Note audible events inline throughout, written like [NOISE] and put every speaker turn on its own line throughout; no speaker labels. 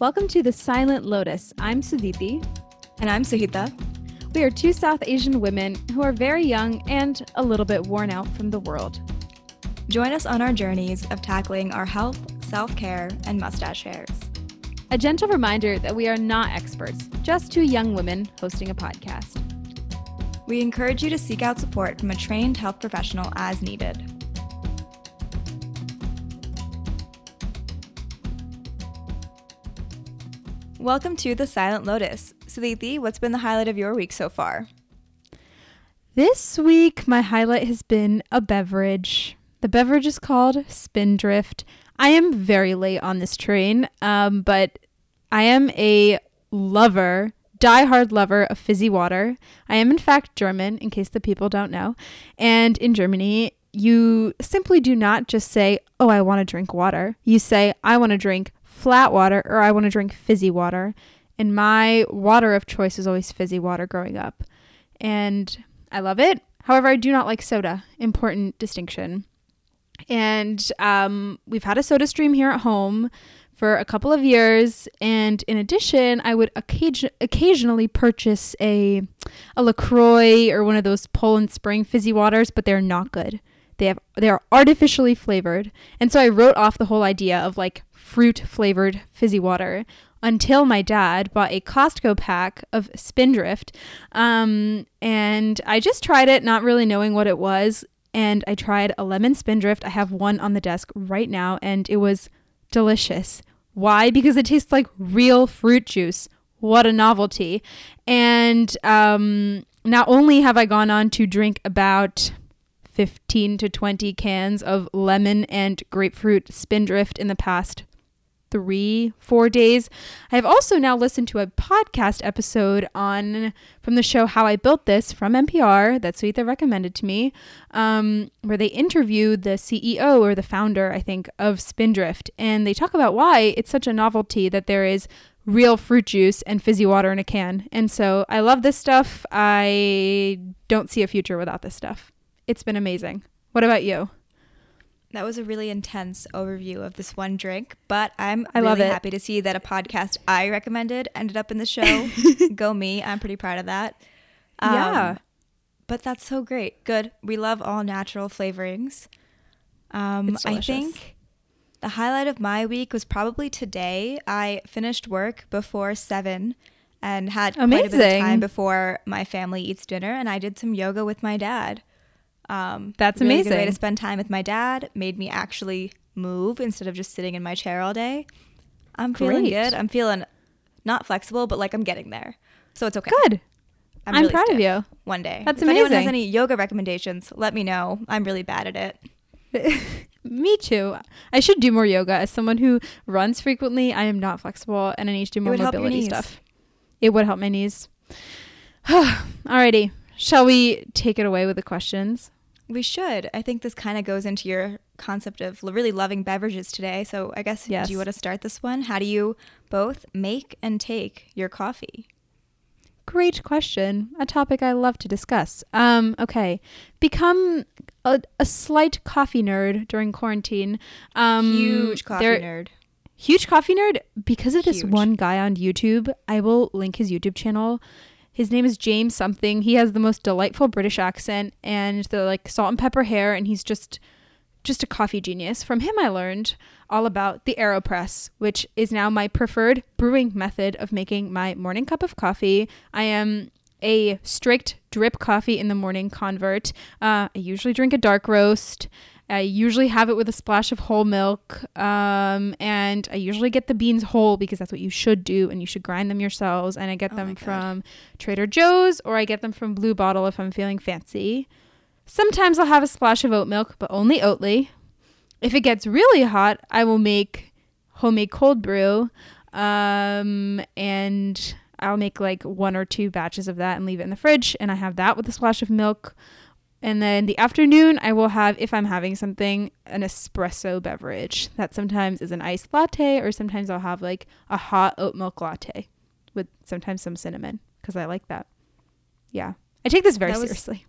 Welcome to The Silent Lotus. I'm Sudhiti.
And I'm Sahita.
We are two South Asian women who are very young and a little bit worn out from the world.
Join us on our journeys of tackling our health, self care, and mustache hairs.
A gentle reminder that we are not experts, just two young women hosting a podcast.
We encourage you to seek out support from a trained health professional as needed. Welcome to The Silent Lotus. Sudhiti, what's been the highlight of your week so far?
This week, my highlight has been a beverage. The beverage is called Spindrift. I am very late on this train, um, but I am a lover, die-hard lover of fizzy water. I am, in fact, German, in case the people don't know. And in Germany, you simply do not just say, Oh, I want to drink water. You say, I want to drink flat water or I want to drink fizzy water. And my water of choice is always fizzy water growing up. And I love it. However, I do not like soda. Important distinction. And um, we've had a SodaStream here at home for a couple of years. And in addition, I would occasion- occasionally purchase a, a LaCroix or one of those Poland Spring fizzy waters, but they're not good. They have they are artificially flavored. And so I wrote off the whole idea of like fruit flavored fizzy water until my dad bought a Costco pack of Spindrift. Um, and I just tried it, not really knowing what it was. And I tried a lemon Spindrift. I have one on the desk right now, and it was delicious. Why? Because it tastes like real fruit juice. What a novelty. And um, not only have I gone on to drink about 15 to 20 cans of lemon and grapefruit spindrift in the past three, four days. I have also now listened to a podcast episode on from the show How I Built This from NPR that Sweetha recommended to me, um, where they interviewed the CEO or the founder, I think, of Spindrift, and they talk about why it's such a novelty that there is real fruit juice and fizzy water in a can. And so I love this stuff. I don't see a future without this stuff. It's been amazing. What about you?
That was a really intense overview of this one drink, but I'm
I
really
love it.
happy to see that a podcast I recommended ended up in the show. [LAUGHS] Go me. I'm pretty proud of that. Um,
Yeah.
But that's so great. Good. We love all natural flavorings. Um, I think the highlight of my week was probably today. I finished work before seven and had quite a bit of time before my family eats dinner, and I did some yoga with my dad. Um,
That's
really Good way to spend time with my dad. Made me actually move instead of just sitting in my chair all day. I'm feeling
Great.
good. I'm feeling not flexible, but like I'm getting there. So it's okay.
Good. I'm proud of you.
One day.
That's
if anyone has any yoga recommendations, let me know. I'm really bad at it. [LAUGHS]
Me too. I should do more yoga. As someone who runs frequently, I am not flexible and I need to do more
would help your
mobility stuff. It would help my knees. [SIGHS] Alrighty. Shall we take it away with the questions?
We should. I think this kind of goes into your concept of really loving beverages today. So I guess
Yes.
do you want to start this one? How do you both make and take your coffee?
Great question. A topic I love to discuss. Um, okay. Become a, a slight coffee nerd during quarantine. Um,
Huge coffee
there-
nerd.
huge coffee nerd because of this
Huge.
one guy on YouTube. I will link his YouTube channel. His name is James something. He has the most delightful British accent and the like salt and pepper hair and he's just just a coffee genius. From him I learned all about the AeroPress, which is now my preferred brewing method of making my morning cup of coffee. I am a strict drip coffee in the morning convert. Uh, I usually drink a dark roast. I usually have it with a splash of whole milk. Um, and I usually get the beans whole because that's what you should do and you should grind them yourselves. And I get
Oh
them from Trader Joe's or I get them from Blue Bottle if I'm feeling fancy. Sometimes I'll have a splash of oat milk, but only Oatly. If it gets really hot, I will make homemade cold brew. Um, and I'll make like one or two batches of that and leave it in the fridge. And I have that with a splash of milk. And then the afternoon, I will have, if I'm having something, an espresso beverage. That sometimes is an iced latte, or sometimes I'll have like a hot oat milk latte with sometimes some cinnamon because I like that. Yeah. I take this very
That was-
seriously.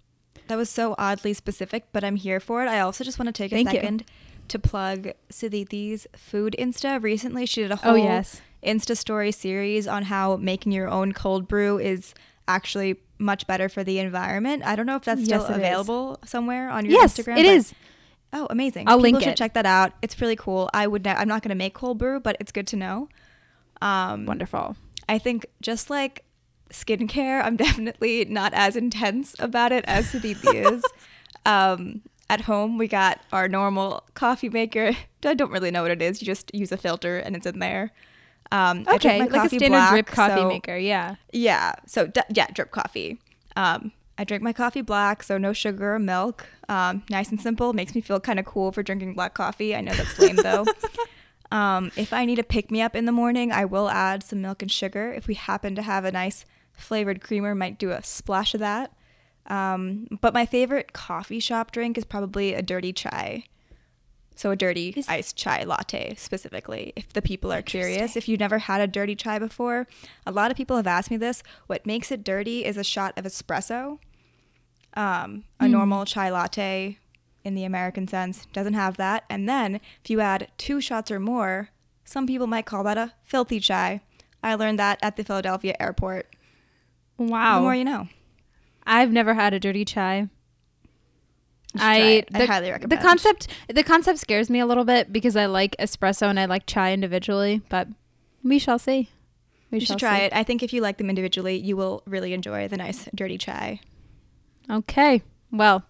That was so oddly specific, but I'm here for it. I also just want to take a
Thank you.
second to plug Siditi's food Insta. Recently, she did a oh, whole
Oh, yes.
Insta story series on how making your own cold brew is actually much better for the environment. I don't know if that's still
Yes, it is.
available somewhere on your
yes,
Instagram.
it
but-
is.
Oh, amazing!
I'll
People
link
should
it.
check that out. It's really cool. I would. Ne- I'm not going to make cold brew, but it's good to know. Um,
Wonderful.
I think just like skincare, I'm [LAUGHS] definitely not as intense about it as Sadithi is. [LAUGHS] Um, at home, we got our normal coffee maker. [LAUGHS] I don't really know what it is. You just use a filter and it's in there. Um, I drink
Okay, like a standard
black,
drip coffee
so-
maker. Yeah.
Yeah. So d- yeah, drip coffee. Um, I drink my coffee black, so no sugar or milk. Um, nice and simple. Makes me feel kind of cool for drinking black coffee. I know that's lame [LAUGHS] though. Um, if I need a pick me up in the morning, I will add some milk and sugar. If we happen to have a nice flavored creamer, might do a splash of that. Um, but my favorite coffee shop drink is probably a dirty chai. So a dirty
Is-
iced chai latte specifically. If the people are curious, if you've never had a dirty chai before, a lot of people have asked me this. What makes it dirty is a shot of espresso. Um, a
Hmm.
normal chai latte in the American sense doesn't have that. And then if you add two shots or more, some people might call that a filthy chai. I learned that at the Philadelphia airport.
Wow.
The more you know.
I've never had a dirty chai.
You should try
I
it. I highly recommend.
the concept the concept scares me a little bit because I like espresso and I like chai individually, but we shall see. We
You
shall
should try
see.
it. I think if you like them individually, you will really enjoy the nice dirty chai.
Okay. Well,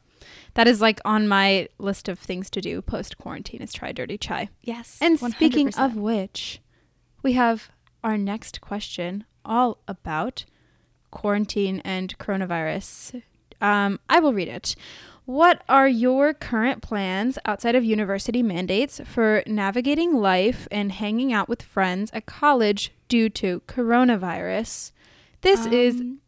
that is like on my list of things to do post quarantine is try dirty chai.
Yes.
And speaking
100%.
of which, we have our next question all about quarantine and coronavirus. Um, I will read it. What are your current plans outside of university mandates for navigating life and hanging out with friends at college due to coronavirus? This is
Um,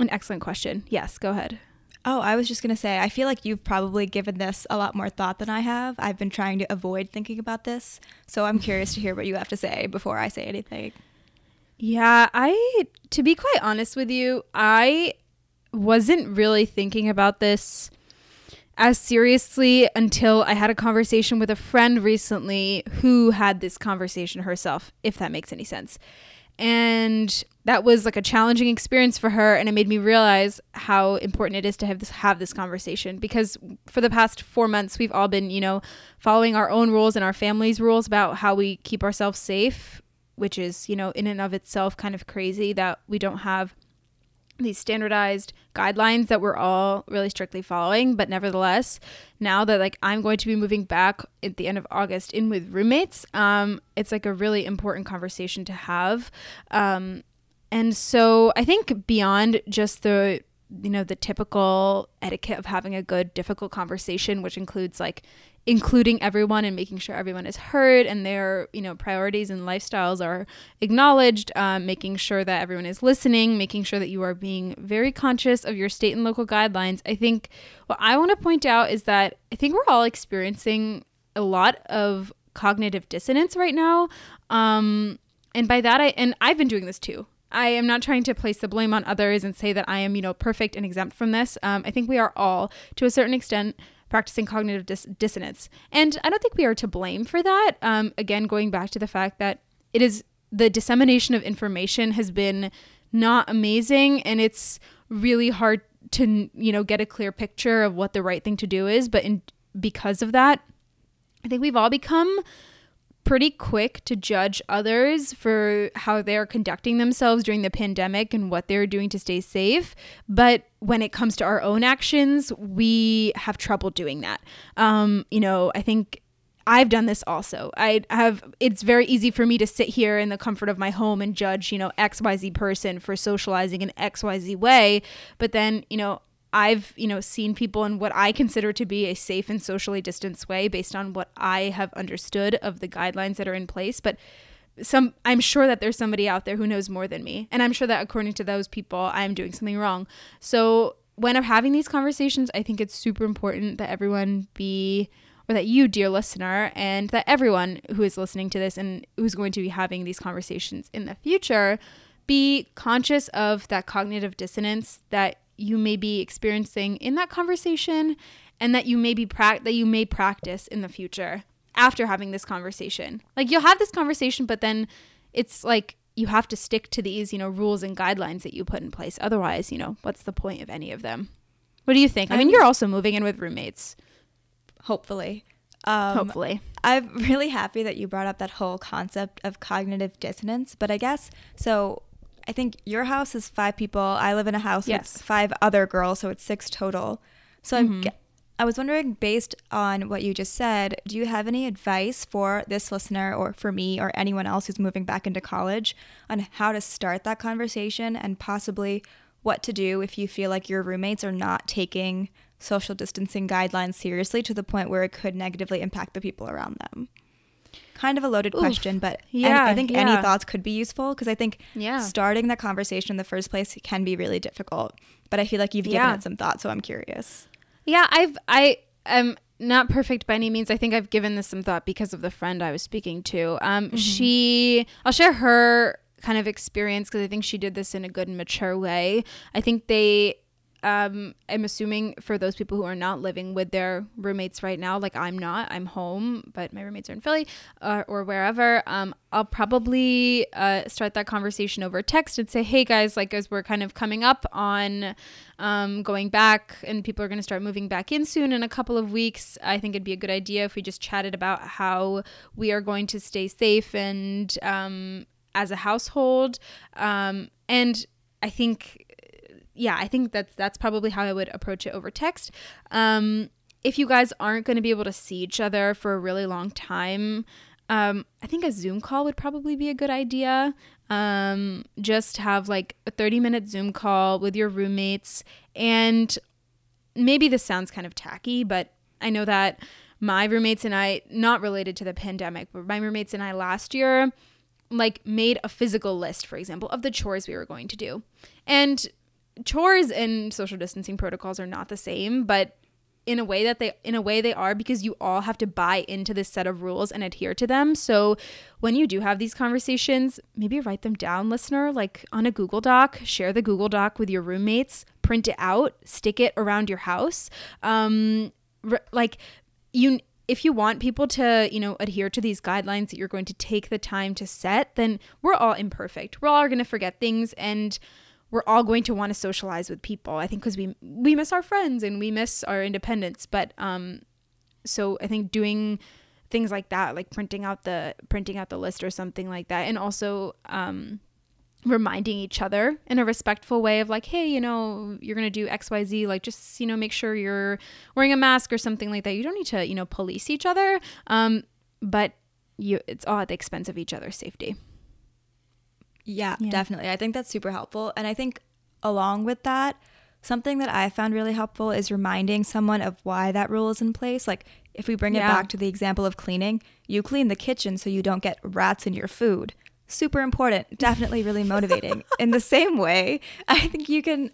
an excellent question. Yes, go ahead.
Oh, I was just going to say, I feel like you've probably given this a lot more thought than I have. I've been trying to avoid thinking about this. So I'm curious to hear what you have to say before I say anything.
Yeah, I to be quite honest with you, I wasn't really thinking about this as seriously until I had a conversation with a friend recently who had this conversation herself, if that makes any sense. And that was like a challenging experience for her and it made me realize how important it is to have this have this conversation because for the past 4 months we've all been, you know, following our own rules and our family's rules about how we keep ourselves safe, which is, you know, in and of itself kind of crazy that we don't have these standardized guidelines that we're all really strictly following but nevertheless now that like i'm going to be moving back at the end of august in with roommates um it's like a really important conversation to have. Um and so i think beyond just the you know the typical etiquette of having a good difficult conversation which includes like including everyone and making sure everyone is heard and their you know priorities and lifestyles are acknowledged um, making sure that everyone is listening making sure that you are being very conscious of your state and local guidelines i think what i want to point out is that i think we're all experiencing a lot of cognitive dissonance right now um, and by that i and i've been doing this too I am not trying to place the blame on others and say that I am, you know, perfect and exempt from this. Um, I think we are all, to a certain extent, practicing cognitive dis- dissonance. And I don't think we are to blame for that. Um, again, going back to the fact that it is the dissemination of information has been not amazing and it's really hard to, you know, get a clear picture of what the right thing to do is. But in, because of that, I think we've all become pretty quick to judge others for how they're conducting themselves during the pandemic and what they're doing to stay safe. But when it comes to our own actions, we have trouble doing that. Um, you know, I think I've done this also. I have it's very easy for me to sit here in the comfort of my home and judge, you know, XYZ person for socializing in XYZ way, but then, you know, I've, you know, seen people in what I consider to be a safe and socially distanced way based on what I have understood of the guidelines that are in place, but some I'm sure that there's somebody out there who knows more than me, and I'm sure that according to those people, I'm doing something wrong. So, when I'm having these conversations, I think it's super important that everyone be or that you, dear listener, and that everyone who is listening to this and who's going to be having these conversations in the future be conscious of that cognitive dissonance that you may be experiencing in that conversation and that you may be pra- that you may practice in the future after having this conversation. Like you'll have this conversation but then it's like you have to stick to these, you know, rules and guidelines that you put in place. Otherwise, you know, what's the point of any of them? What do you think? I mean, you're also moving in with roommates,
Hopefully. Um,
hopefully.
I'm [LAUGHS] really happy that you brought up that whole concept of cognitive dissonance. But I guess so. I think your house is five people. I live in a house
Yes.
with five other girls, so it's six total. So I'm.
Mhm.
I was wondering, based on what you just said, do you have any advice for this listener, or for me, or anyone else who's moving back into college, on how to start that conversation and possibly what to do if you feel like your roommates are not taking social distancing guidelines seriously to the point where it could negatively impact the people around them? Kind of a loaded
Oof.
question, but any-
Yeah,
I think any thoughts could be useful because I think
Yeah.
starting that conversation in the first place can be really difficult. But I feel like you've given
Yeah.
it some thought, so I'm curious.
Yeah, I've I am not perfect by any means. I think I've given this some thought because of the friend I was speaking to. Um, she, I'll share her kind of experience because I think she did this in a good and mature way. I think they. Um, I'm assuming for those people who are not living with their roommates right now, like I'm not, I'm home, but my roommates are in Philly uh, or wherever. Um, I'll probably uh, start that conversation over text and say, hey guys, like as we're kind of coming up on um, going back and people are going to start moving back in soon in a couple of weeks, I think it'd be a good idea if we just chatted about how we are going to stay safe and um, as a household. Um, and I think yeah, I think that's that's probably how I would approach it over text. Um, if you guys aren't going to be able to see each other for a really long time, um, I think a Zoom call would probably be a good idea. Um, just have like a 30 minute Zoom call with your roommates. And maybe this sounds kind of tacky, but I know that my roommates and I, not related to the pandemic, but my roommates and I last year, like made a physical list, for example, of the chores we were going to do. And chores and social distancing protocols are not the same, but in a way that they in a way they are because you all have to buy into this set of rules and adhere to them. So when you do have these conversations, maybe write them down, listener, like on a Google Doc, share the Google Doc with your roommates, print it out, stick it around your house. Um like you if you want people to, you know, adhere to these guidelines that you're going to take the time to set, then we're all imperfect. We're all going to forget things and we're all going to want to socialize with people. I think because we we miss our friends and we miss our independence. But um, so I think doing things like that, like printing out the printing out the list or something like that, and also um, reminding each other in a respectful way of like, hey, you know, you're gonna do X, Y, Z. Like, just you know, make sure you're wearing a mask or something like that. You don't need to you know police each other. Um, but you, it's all at the expense of each other's safety.
Yeah,
Yeah.
definitely. I think that's super helpful. And I think along with that, something that I found really helpful is reminding someone of why that rule is in place. Like if we bring it back to the example of cleaning, you clean the kitchen so you don't get rats in your food. Super important. Definitely [LAUGHS] really motivating. in the same way, I think you can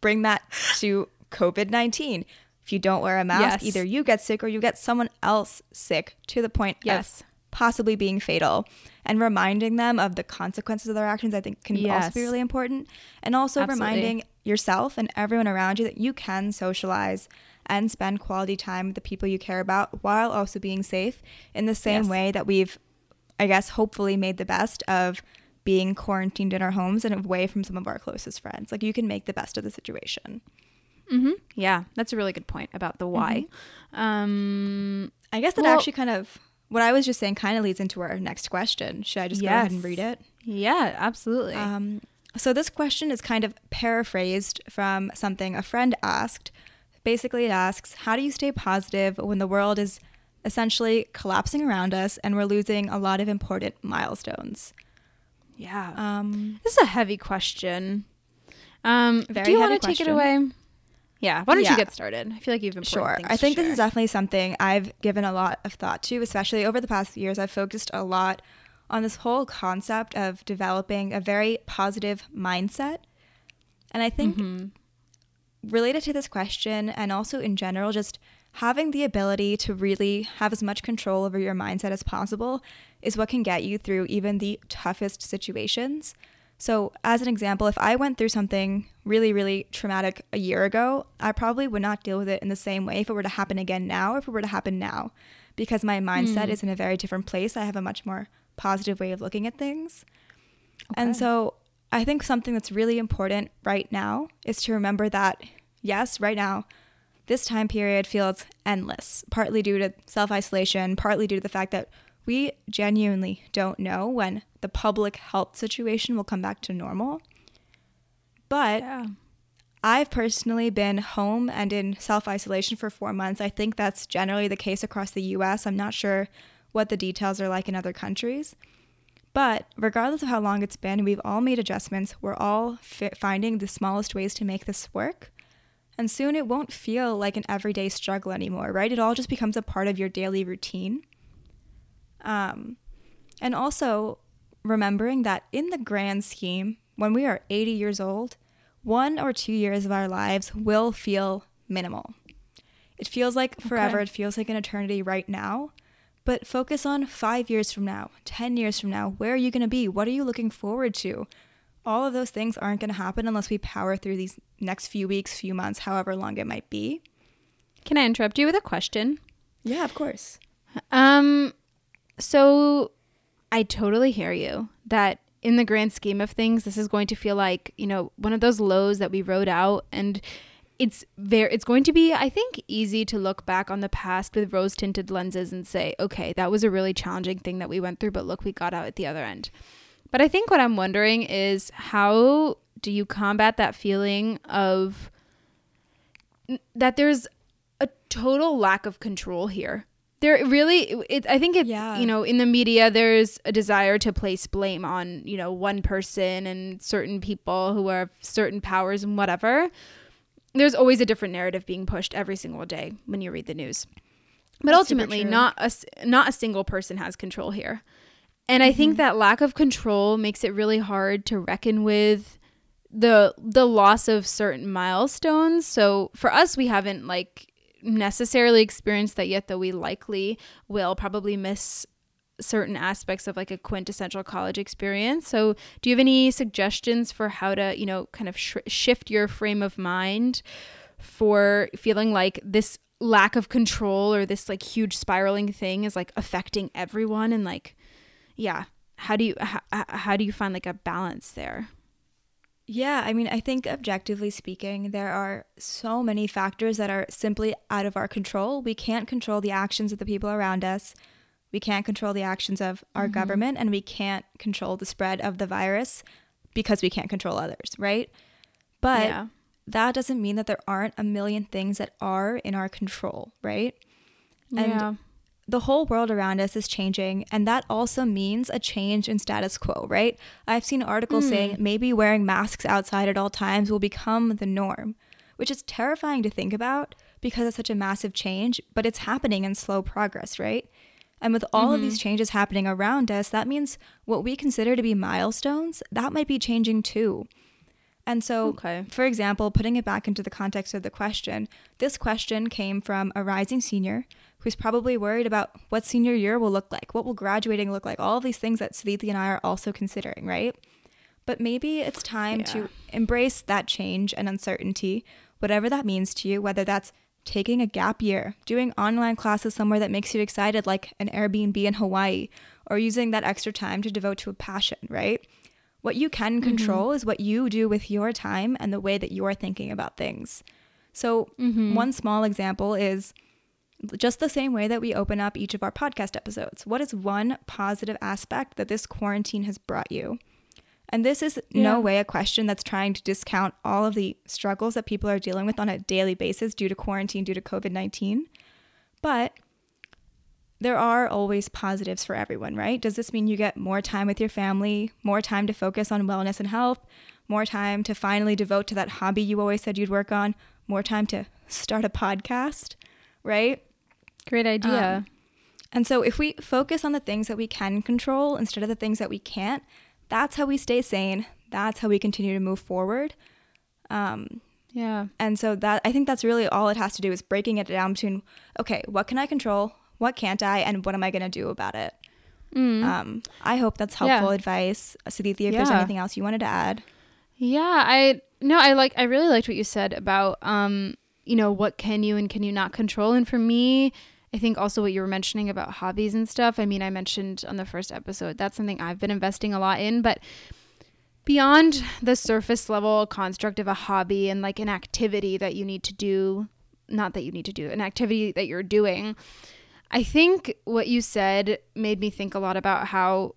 bring that to COVID 19. If you don't wear a mask,
Yes.
either you get sick or you get someone else sick to the point
Yes.
of possibly being fatal. And reminding them of the consequences of their actions, I think, can also be really important. And also
Absolutely.
reminding yourself and everyone around you that you can socialize and spend quality time with the people you care about while also being safe in the same
Yes.
way that we've, I guess, hopefully made the best of being quarantined in our homes and away from some of our closest friends. Like you can make the best of the situation.
Mm-hmm. Yeah, that's a really good point about the why. Um,
I guess that
Well-
actually kind of what I was just saying kind of leads into our next question. Should I just go ahead and read it?
yeah, absolutely.
Um, so this question is kind of paraphrased from something a friend asked. Basically, it asks, "How do you stay positive when the world is essentially collapsing around us and we're losing a lot of important milestones?"
yeah.
Um,
this is a heavy question. Um,
Very
do you want to take it away? Yeah. Why don't
Yeah.
you get started? I feel like you've been
Sure. I think this is definitely something I've given a lot of thought to, especially over the past years. I've focused a lot on this whole concept of developing a very positive mindset. And I think
Mm-hmm.
related to this question and also in general, just having the ability to really have as much control over your mindset as possible is what can get you through even the toughest situations. So, as an example, if I went through something really, really traumatic a year ago, I probably would not deal with it in the same way if it were to happen again now, or if it were to happen now, because my mindset hmm. is in a very different place. I have a much more positive way of looking at things. And so I think something that's really important right now is to remember that, yes, right now, this time period feels endless, partly due to self isolation, partly due to the fact that we genuinely don't know when the public health situation will come back to normal. But
Yeah.
I've personally been home and in self isolation for four months. I think that's generally the case across the US. I'm not sure what the details are like in other countries. But regardless of how long it's been, we've all made adjustments. We're all fi- finding the smallest ways to make this work. And soon it won't feel like an everyday struggle anymore, right? It all just becomes a part of your daily routine. Um, and also remembering that in the grand scheme, when we are 80 years old, one or two years of our lives will feel minimal. It feels like forever,
Okay.
it feels like an eternity right now. But focus on five years from now, 10 years from now. Where are you going to be? What are you looking forward to? All of those things aren't going to happen unless we power through these next few weeks, few months, however long it might be.
Can I interrupt you with a question?
Yeah, of course.
Um, so I totally hear you that in the grand scheme of things, this is going to feel like, you know, one of those lows that we wrote out and it's very it's going to be I think easy to look back on the past with rose tinted lenses and say, okay, that was a really challenging thing that we went through, but look, we got out at the other end. But I think what I'm wondering is how do you combat that feeling of that there's a total lack of control here. There really, it, I think it's,
Yeah.
you know, in the media, there's a desire to place blame on, you know, one person and certain people who have certain powers and whatever. There's always a different narrative being pushed every single day when you read the news. But
That's
ultimately, not a, not a single person has control here. And I think mm-hmm. that lack of control makes it really hard to reckon with the the loss of certain milestones. So for us we haven't like necessarily experienced that yet though we likely will probably miss certain aspects of like a quintessential college experience. So do you have any suggestions for how to, you know, kind of sh- shift your frame of mind for feeling like this lack of control or this like huge spiraling thing is like affecting everyone and like yeah how do you how, how do you find like a balance there
Yeah, I mean, I think objectively speaking, there are so many factors that are simply out of our control. We can't control the actions of the people around us. We can't control the actions of our mm-hmm. government, and we can't control the spread of the virus because we can't control others, right? But
yeah
that doesn't mean that there aren't a million things that are in our control, right? And
yeah
the whole world around us is changing, and that also means a change in status quo, right? I've seen articles saying hmm. maybe wearing masks outside at all times will become the norm, which is terrifying to think about because it's such a massive change, but it's happening in slow progress, right? And with all of these mm-hmm. changes happening around us, that means what we consider to be milestones, that might be changing too. And so,
Okay.
for example, putting it back into the context of the question, this question came from a rising senior who's probably worried about what senior year will look like, what will graduating look like, all of these things that Sudhiti and I are also considering, right? But maybe it's time
Yeah.
to embrace that change and uncertainty, whatever that means to you, whether that's taking a gap year, doing online classes somewhere that makes you excited, like an Airbnb in Hawaii, or using that extra time to devote to a passion, right? What you can mm-hmm. control is what you do with your time and the way that you're thinking about things. So, mm-hmm. one small example is just the same way that we open up each of our podcast episodes. What is one positive aspect that this quarantine has brought you? And this is
Yeah.
no way a question that's trying to discount all of the struggles that people are dealing with on a daily basis due to quarantine, due to COVID 19. But there are always positives for everyone, right? Does this mean you get more time with your family, more time to focus on wellness and health, more time to finally devote to that hobby you always said you'd work on, more time to start a podcast, right?
Great idea
Um, And so if we focus on the things that we can control instead of the things that we can't, that's how we stay sane. That's how we continue to move forward. Um,
yeah
and so that I think that's really all it has to do is breaking it down between okay, what can I control, what can't I, and what am I going to do about it.
Mm.
Um, I hope that's
Yeah.
helpful advice, Sadithi. If there's anything else you wanted to add,
Yeah, I no, I like I really liked what you said about um, you know, what can you and can you not control? And for me, I think also what you were mentioning about hobbies and stuff. I mean, I mentioned on the first episode, that's something I've been investing a lot in, but beyond the surface level construct of a hobby and like an activity that you need to do, not that you need to do, an activity that you're doing, I think what you said made me think a lot about how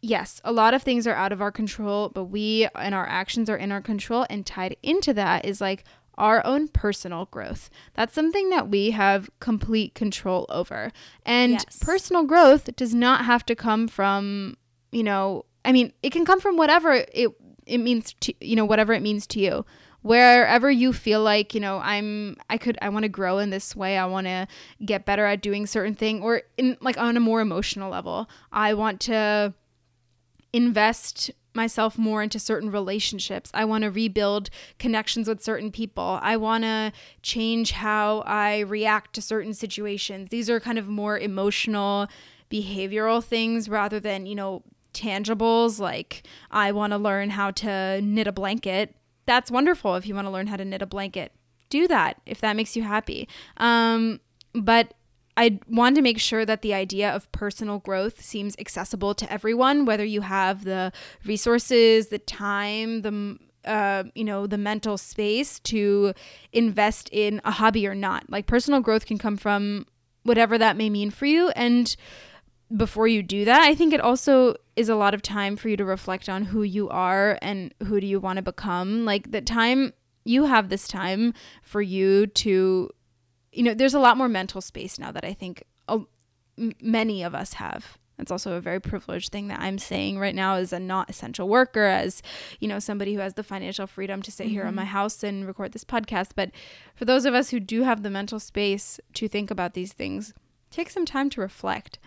yes, a lot of things are out of our control, but we and our actions are in our control. And tied into that is like our own personal growth. That's something that we have complete control over. And
Yes.
personal growth does not have to come from, you know, I mean, it can come from whatever it it means to, you know, whatever it means to you. Wherever you feel like, you know, I'm I could I want to grow in this way. I want to get better at doing certain thing or in like on a more emotional level. I want to invest myself more into certain relationships. I want to rebuild connections with certain people. I want to change how I react to certain situations. These are kind of more emotional, behavioral things rather than, you know, tangibles like I want to learn how to knit a blanket. That's wonderful if you want to learn how to knit a blanket. Do that if that makes you happy. Um, but I want to make sure that the idea of personal growth seems accessible to everyone, whether you have the resources, the time, the uh, you know, the mental space to invest in a hobby or not. Like personal growth can come from whatever that may mean for you. And before you do that, I think it also is a lot of time for you to reflect on who you are and who do you want to become. Like the time you have this time for you to you know, there's a lot more mental space now that I think uh, m- many of us have. It's also a very privileged thing that I'm saying right now as a not essential worker, as you know, somebody who has the financial freedom to sit here in my house and record this podcast. But for those of us who do have the mental space to think about these things, take some time to reflect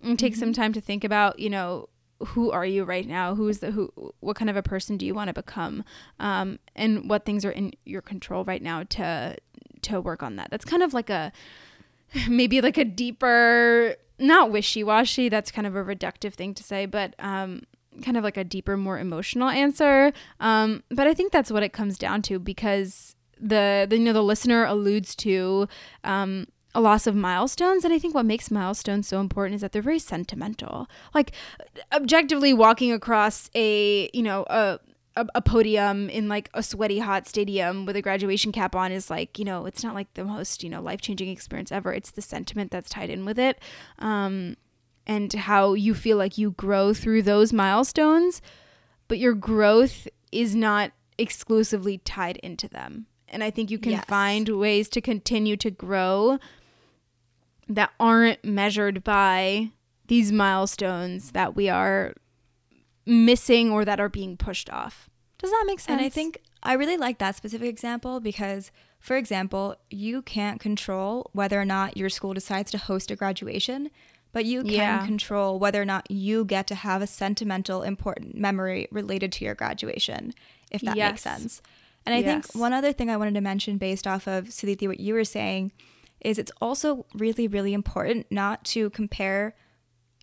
and take some time to think about, you know, who are you right now? Who's the who? What kind of a person do you want to become? Um, and what things are in your control right now to to work on that. That's kind of like a [SIGHS] maybe like a deeper, not wishy washy. That's kind of a reductive thing to say, but um, kind of like a deeper, more emotional answer. Um, but I think that's what it comes down to because the, the you know the listener alludes to um, a loss of milestones and i think what makes milestones so important is that they're very sentimental like objectively walking across a you know a a, a podium in like a sweaty hot stadium with a graduation cap on is like you know it's not like the most you know life-changing experience ever. It's the sentiment that's tied in with it. Um and how you feel like you grow through those milestones but your growth is not exclusively tied into them. And i think you can
Yes.
find ways to continue to grow that aren't measured by these milestones that we are missing or that are being pushed off. Does that make sense?
And I think I really like that specific example because, for example, you can't control whether or not your school decides to host a graduation, but you can
Yeah.
control whether or not you get to have a sentimental, important memory related to your graduation, if that
Yes.
makes sense. And I
Yes.
think one other thing I wanted to mention based off of Sadithi, what you were saying, is it's also really, really important not to compare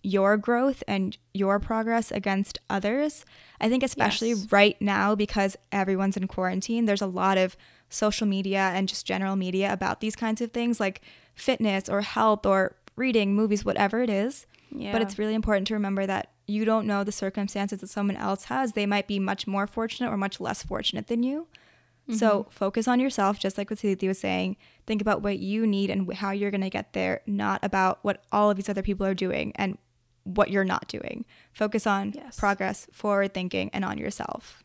your growth and your progress against others. I think, especially
Yes.
right now, because everyone's in quarantine, there's a lot of social media and just general media about these kinds of things like fitness or health or reading, movies, whatever it is.
yeah.
But it's really important to remember that you don't know the circumstances that someone else has. They might be much more fortunate or much less fortunate than you. So mm-hmm. focus on yourself, just like what Sadithi was saying. Think about what you need and how you're going to get there, not about what all of these other people are doing and what you're not doing. Focus on
Yes.
progress, forward thinking, and on yourself.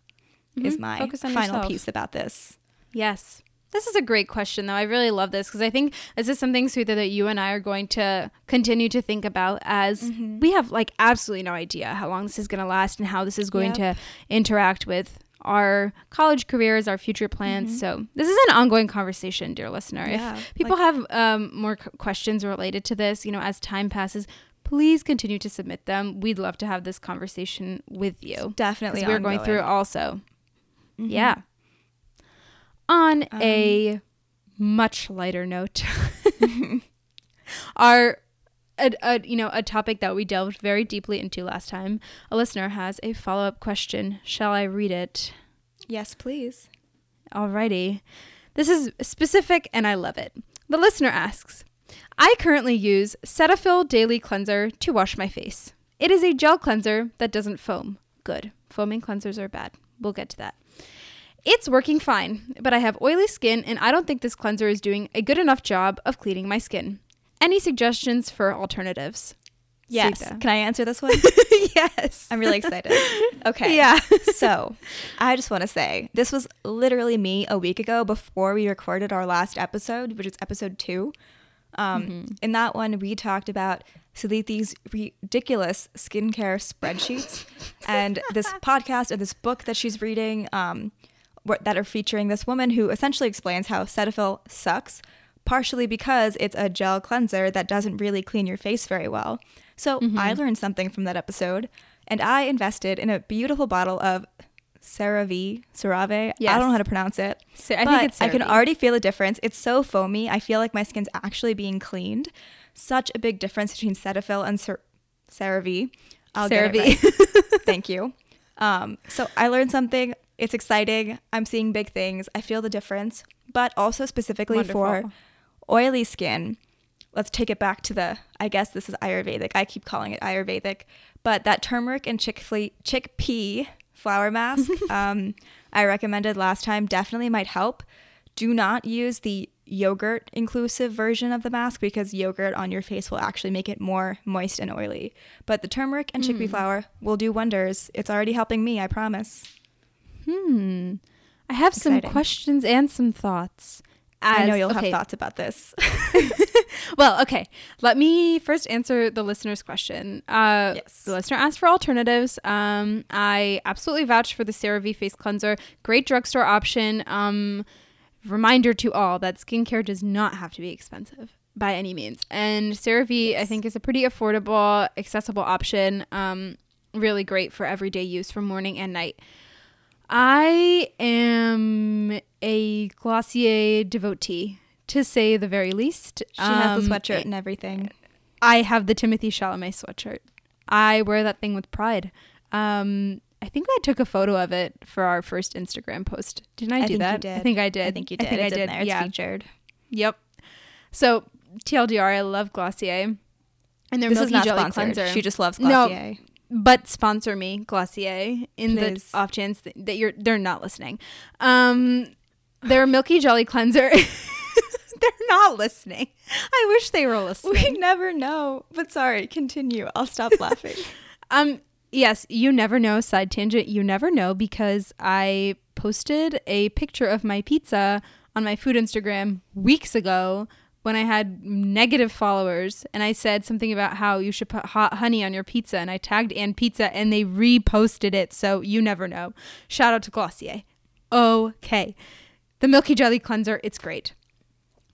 Is
Mhm.
my final
yourself.
piece about this.
Yes. This is a great question, though. I really love this because I think this is something, Sweetha, that you and I are going to continue to think about as we have like absolutely no idea how long this is going to last and how this is going
Yep.
to interact with our college careers, our future plans. So this is an ongoing conversation, dear listener.
Yeah,
if people have um, more c- questions related to this, you know, as time passes, please continue to submit them. We'd love to have this conversation with you.
Definitely,
we're going through also.
Mhm.
Yeah. On
Um,
a much lighter note, [LAUGHS] our a, a, you know a topic that we delved very deeply into last time. A listener has a follow up question. Shall I read it?
Yes, please.
Alrighty. This is specific and I love it. The listener asks I currently use Cetaphil Daily Cleanser to wash my face. It is a gel cleanser that doesn't foam. Good. Foaming cleansers are bad. We'll get to that. It's working fine, but I have oily skin and I don't think this cleanser is doing a good enough job of cleaning my skin. Any suggestions for alternatives?
Yes.
Sita.
Can I answer this one? [LAUGHS]
yes.
I'm really excited. Okay.
Yeah.
so, I just want to say this was literally me a week ago before we recorded our last episode, which is episode two. Um, In that one, we talked about Saliti's ridiculous skincare spreadsheets [LAUGHS] and this podcast and this book that she's reading um, that are featuring this woman who essentially explains how Cetaphil sucks, partially because it's a gel cleanser that doesn't really clean your face very well. So I learned something from that episode, and I invested in a beautiful bottle of CeraVe, CeraVe. I
Yes.
don't know how to pronounce it.
So I think it's
I can already feel a difference. It's so foamy. I feel like my skin's actually being cleaned. Such a big difference between Cetaphil and Cer- CeraVe. I'll get it
CeraVe.
right. [LAUGHS] Thank you. Um, so I learned something. It's exciting. I'm seeing big things. I feel the difference. But also specifically for oily skin, let's take it back to the. I guess this is Ayurvedic. I keep calling it Ayurvedic, but that turmeric and chickpea chickpea flour mask [LAUGHS] um, I recommended last time definitely might help. Do not use the yogurt inclusive version of the mask because yogurt on your face will actually make it more moist and oily. But the turmeric and chickpea flour will do wonders. It's already helping me, I promise.
Hmm. I have some questions and some thoughts.
I know you'll
okay,
have thoughts about this. [LAUGHS]
Well, okay. Let me first answer the listener's question. Uh,
Yes.
The listener asked for alternatives. Um, I absolutely vouch for the CeraVe face cleanser. Great drugstore option. Um, reminder to all that skincare does not have to be expensive by any means. And CeraVe, I think, is a pretty affordable, accessible option. Um, really great for everyday use for morning and night. I am a Glossier devotee, to say the very least.
She has the
Um,
sweatshirt and everything.
I have the Timothée Chalamet sweatshirt. I wear that thing with pride. Um, I think I took a photo of it for our first Instagram post. Didn't I,
I
do that? I think I did.
I think you did.
I think
it's
I did.
there. It's
yeah.
featured.
Yep. So TLDR, I love Glossier, and their
This
Milky
is not
Jelly
sponsored.
cleanser.
She just loves
No. But sponsor me, Glossier, in
Please.
the off chance that, that you're they're not listening. Um, their Milky Jelly cleanser. [LAUGHS] they're not listening. I wish they were listening.
We never know. But sorry, continue. I'll stop [LAUGHS] laughing.
Um, yes, you never know. Side tangent, you never know because I posted a picture of my pizza on my food Instagram weeks ago when I had negative followers, and I said something about how you should put hot honey on your pizza, and I tagged Ann Pizza, and they reposted it. So you never know. Shout out to Glossier. Okay, the Milky Jelly cleanser, it's great.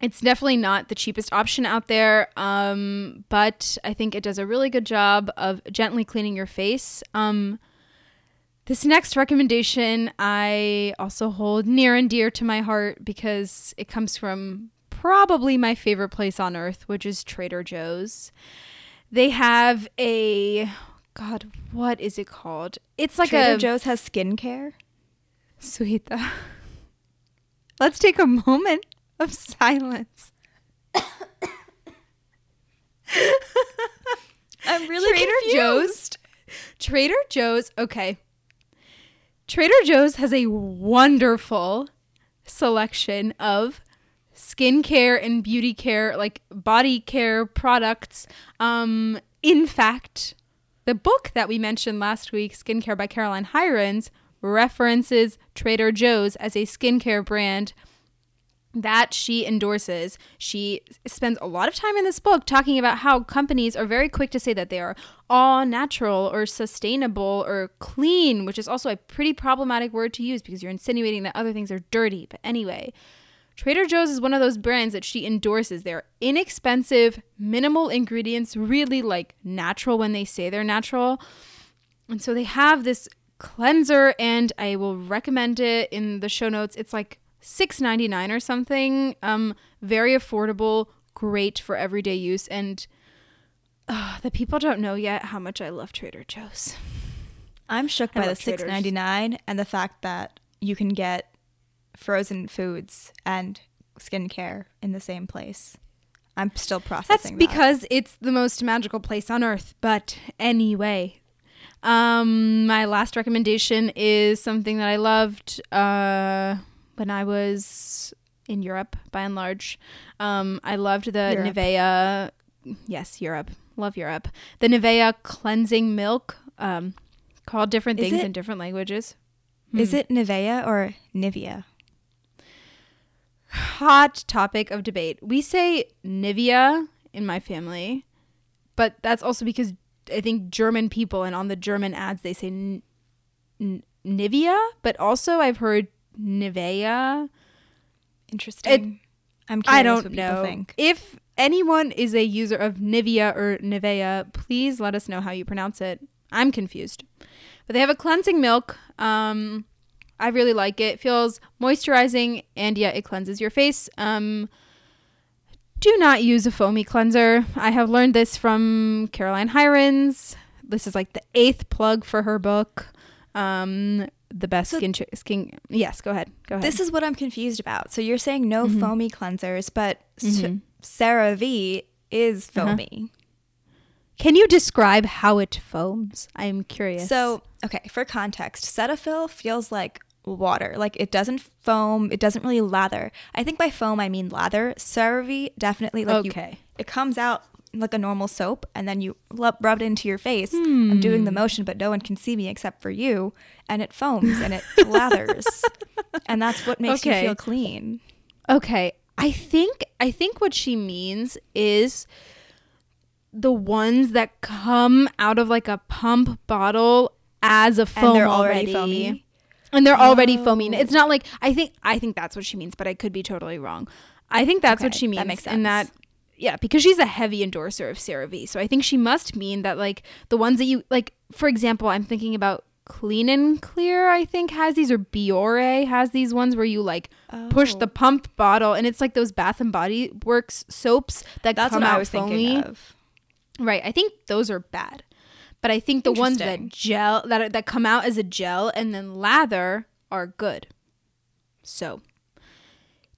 It's definitely not the cheapest option out there, um, but I think it does a really good job of gently cleaning your face. Um, this next recommendation I also hold near and dear to my heart because it comes from probably my favorite place on earth, which is Trader Joe's. They have a God, what is it called? It's like
Trader
a
Joe's has skincare.
Suhita. [LAUGHS] Let's take a moment of silence. [COUGHS]
I'm really
Trader
confused.
Joe's. Trader Joe's. Okay. Trader Joe's has a wonderful selection of skincare and beauty care, like body care products. Um, in fact, the book that we mentioned last week, Skincare by Caroline Hirons, references Trader Joe's as a skincare brand that she endorses. She spends a lot of time in this book talking about how companies are very quick to say that they are all natural or sustainable or clean, which is also a pretty problematic word to use because you're insinuating that other things are dirty. But anyway, Trader Joe's is one of those brands that she endorses. They're inexpensive, minimal ingredients, really like natural when they say they're natural. And so they have this cleanser, and I will recommend it in the show notes. It's like six ninety nine or something. Um, very affordable, great for everyday use, and uh, the people don't know yet how much I love Trader Joe's.
I'm shook
I
by the six ninety nine and the fact that you can get frozen foods and skincare in the same place. I'm still
That's
processing. that.
because it's the most magical place on earth. But anyway, um, my last recommendation is something that I loved uh, when I was in Europe, by and large. Um, I loved the
Europe.
Nivea. Yes, Europe. Love Europe. The Nivea cleansing milk. Um, called different
Is
things
it-
in different languages.
is
Hmm.
it Nivea or Nivea?
Hot topic of debate. We say Nivea in my family, but that's also because I think German people and on the German ads they say n- n- Nivea, but also I've heard Nivea.
Interesting. I'm curious
I don't
what
know.
people think.
If anyone is a user of Nivea or Nivea, please let us know how you pronounce it. I'm confused. But they have a cleansing milk. Um, I really like it. It feels moisturizing and yet it cleanses your face. Um, do not use a foamy cleanser. I have learned this from Caroline Hirons. This is like the eighth plug for her book. Um, the best
So-
skin ch- skin. Yes, go ahead. Go ahead.
This is what I'm confused about. So you're saying no
Mhm.
foamy cleansers, but
Mhm.
V is
Uh-huh. Can you describe how it foams? I'm curious.
So, okay, for context, Cetaphil feels like water. Like it doesn't foam, it doesn't really lather. I think by foam I mean lather. CeraVe definitely like you
okay.
it comes out like a normal soap and then you rub, rub it into your face. I'm doing the
Hmm.
motion but no one can see me except for you and it foams and it [LAUGHS] lathers. And that's what makes
Okay.
you feel clean.
Okay. I think I think what she means is the ones that come out of like a pump bottle as a foam
and they're
already,
already foamy.
And they're already foaming.
Oh.
It's not like I think I think that's what she means, but I could be totally wrong. I think that's what she means.
that makes
And that yeah, because she's a heavy endorser of CeraVe. So I think she must mean that like the ones that you like for example, I'm thinking about Clean and Clear, I think has these or Biore has these ones where you like push
Oh.
the pump bottle and it's like those Bath and Body Works soaps that
That's
come
what
out
I was
foamy.
thinking of.
Right. I think those are bad. But I think the ones that gel that are, that come out as a gel and then lather are good. So,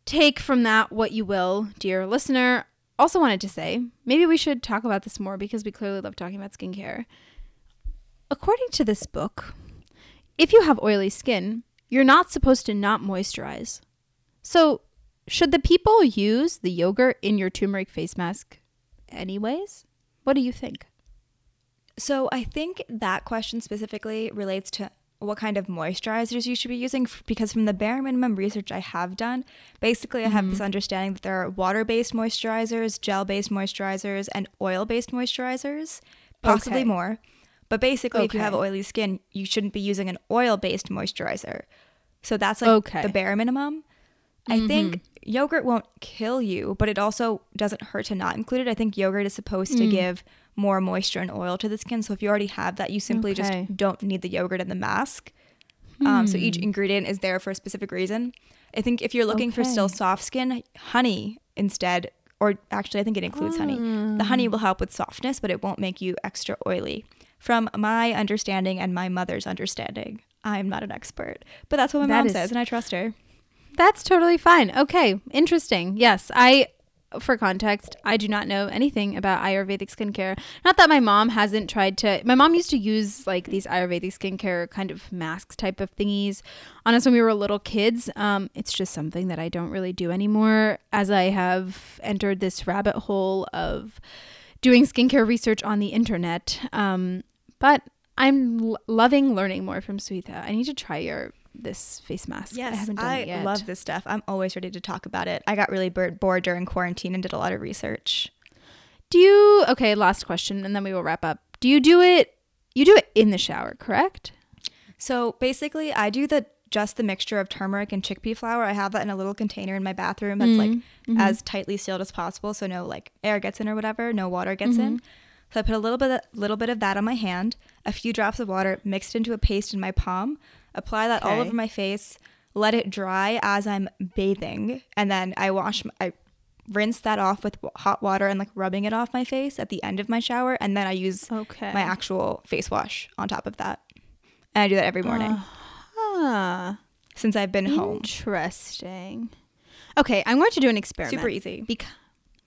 take from that what you will, dear listener. Also wanted to say, maybe we should talk about this more because we clearly love talking about skincare. According to this book, if you have oily skin, you're not supposed to not moisturize. So, should the people use the yogurt in your turmeric face mask anyways? What do you think?
So I think that question specifically relates to what kind of moisturizers you should be using because from the bare minimum research I have done, basically I have this mm-hmm. understanding that there are water-based moisturizers, gel-based moisturizers, and oil-based moisturizers, possibly
Okay.
more. But basically, if you have oily skin, you shouldn't be using an oil-based moisturizer. So that's like
Okay.
the bare minimum. I think mm-hmm. yogurt won't kill you, but it also doesn't hurt to not include it. I think yogurt is supposed to mm. give more moisture and oil to the skin. So if you already have that, you simply
Okay.
just don't need the yogurt in the mask. Um, so each hmm. ingredient is there for a specific reason. I think if you're looking for still soft skin, honey instead, or actually, I think it includes honey. The honey ah. will help with softness, but it won't make you extra oily. From my understanding and my mother's understanding, I'm not an expert, but that's what my
That
mom
is-
says, and I trust her.
That's totally fine. Okay, interesting. Yes, I for context, I do not know anything about Ayurvedic skincare. Not that my mom hasn't tried to. My mom used to use like these Ayurvedic skincare kind of masks type of thingies on us when we were little kids. Um, it's just something that I don't really do anymore as I have entered this rabbit hole of doing skincare research on the internet. Um, but I'm l- loving learning more from Sudha. I need to try your this face mask. I
Yes,
haven't done
I,
it yet.
love this stuff. I'm always ready to talk about it. I got really bored bored during quarantine and did a lot of research.
Do you okay, last question and then we will wrap up. Do you do it you do it in the shower, correct?
So basically, I do the just the mixture of turmeric and chickpea flour. I have that in a little container in my bathroom that's like
Mm-hmm.
as tightly sealed as possible, so no like air gets in or whatever, no water gets in.
Mm-hmm.
So I put a little bit, little bit of that on my hand, a few drops of water mixed into a paste in my palm. Apply that all over my face. Let it dry as I'm bathing, and then I wash. I rinse that off with hot water and like rubbing it off my face at the end of my shower, and then I use
Okay.
my actual face wash on top of that. And I do that every morning
Ah,
since I've been home.
interesting. Okay, I'm going to do an experiment.
Super easy.
Bec-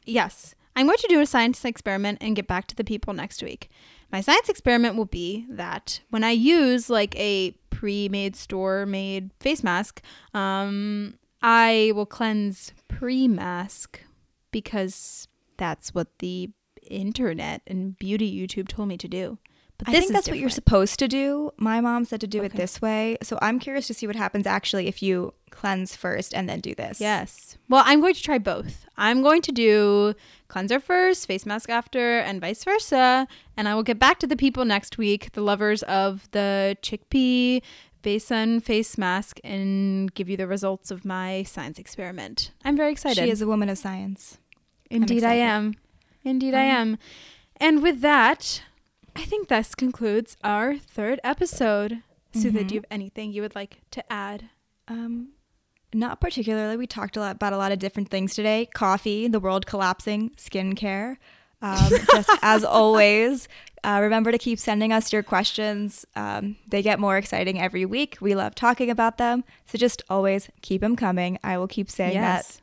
yes, I'm going to do a science experiment and get back to the people next week. My science experiment will be that when I use like a pre-made store-made face mask, um, I will cleanse pre-mask because that's what the internet and beauty YouTube told me to do. But
I think that's what you're supposed to do. My mom said to do it this way. So I'm curious to see what happens actually if you cleanse first and then do this.
Yes. Well, I'm going to try both. I'm going to do cleanser first, face mask after, and vice versa. And I will get back to the people next week, the lovers of the chickpea besan face mask, and give you the results of my science experiment. I'm very excited.
She is a woman of science.
Indeed, I am. Indeed, I
Um,
am. And with that, I think this concludes our third episode. Sudha,
Mhm.
do you have anything you would like to add?
Um, not particularly. We talked a lot about a lot of different things today: coffee, the world collapsing, skincare. Um, [LAUGHS] just as always, uh, remember to keep sending us your questions. Um, they get more exciting every week. We love talking about them, so just always keep them coming. I will keep saying that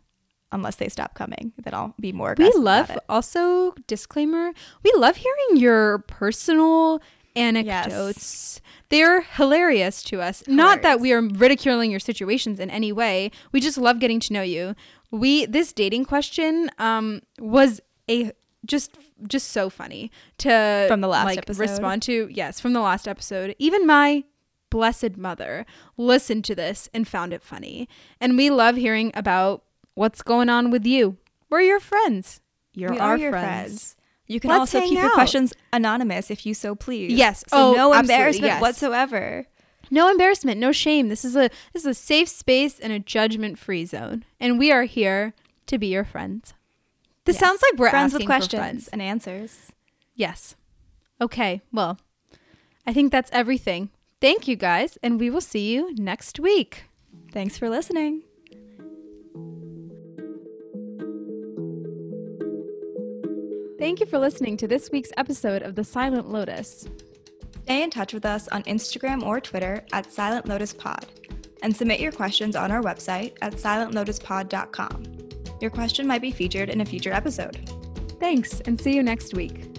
unless they stop coming. Then I'll be more.
We love also disclaimer. We love hearing your personal anecdotes. They're hilarious to us. Not that we are ridiculing your situations in any way. We just love getting to know you. We this dating question um was a just just so funny to
From the last
like,
episode.
respond to. Yes, from the last episode. Even my blessed mother listened to this and found it funny. And we love hearing about what's going on with you. We're your friends. You're
we
our
are your
friends.
friends. You can
Let's
also
hang
keep your questions anonymous if you so please.
Yes.
So
Oh,
no embarrassment
yes.
whatsoever.
No embarrassment, no shame. This is a this is a safe space and a judgment-free zone. And we are here to be your friends. This
Yes.
sounds like we're
friends
asking
with
for
questions
friends.
and answers.
Yes. Okay. Well, I think that's everything. Thank you guys, and we will see you next week.
Thanks for listening.
Thank you for listening to this week's episode of The Silent Lotus.
Stay in touch with us on Instagram or Twitter at Silent Lotus Pod and submit your questions on our website at silentlotuspod.com. Your question might be featured in a future episode.
Thanks, and see you next week.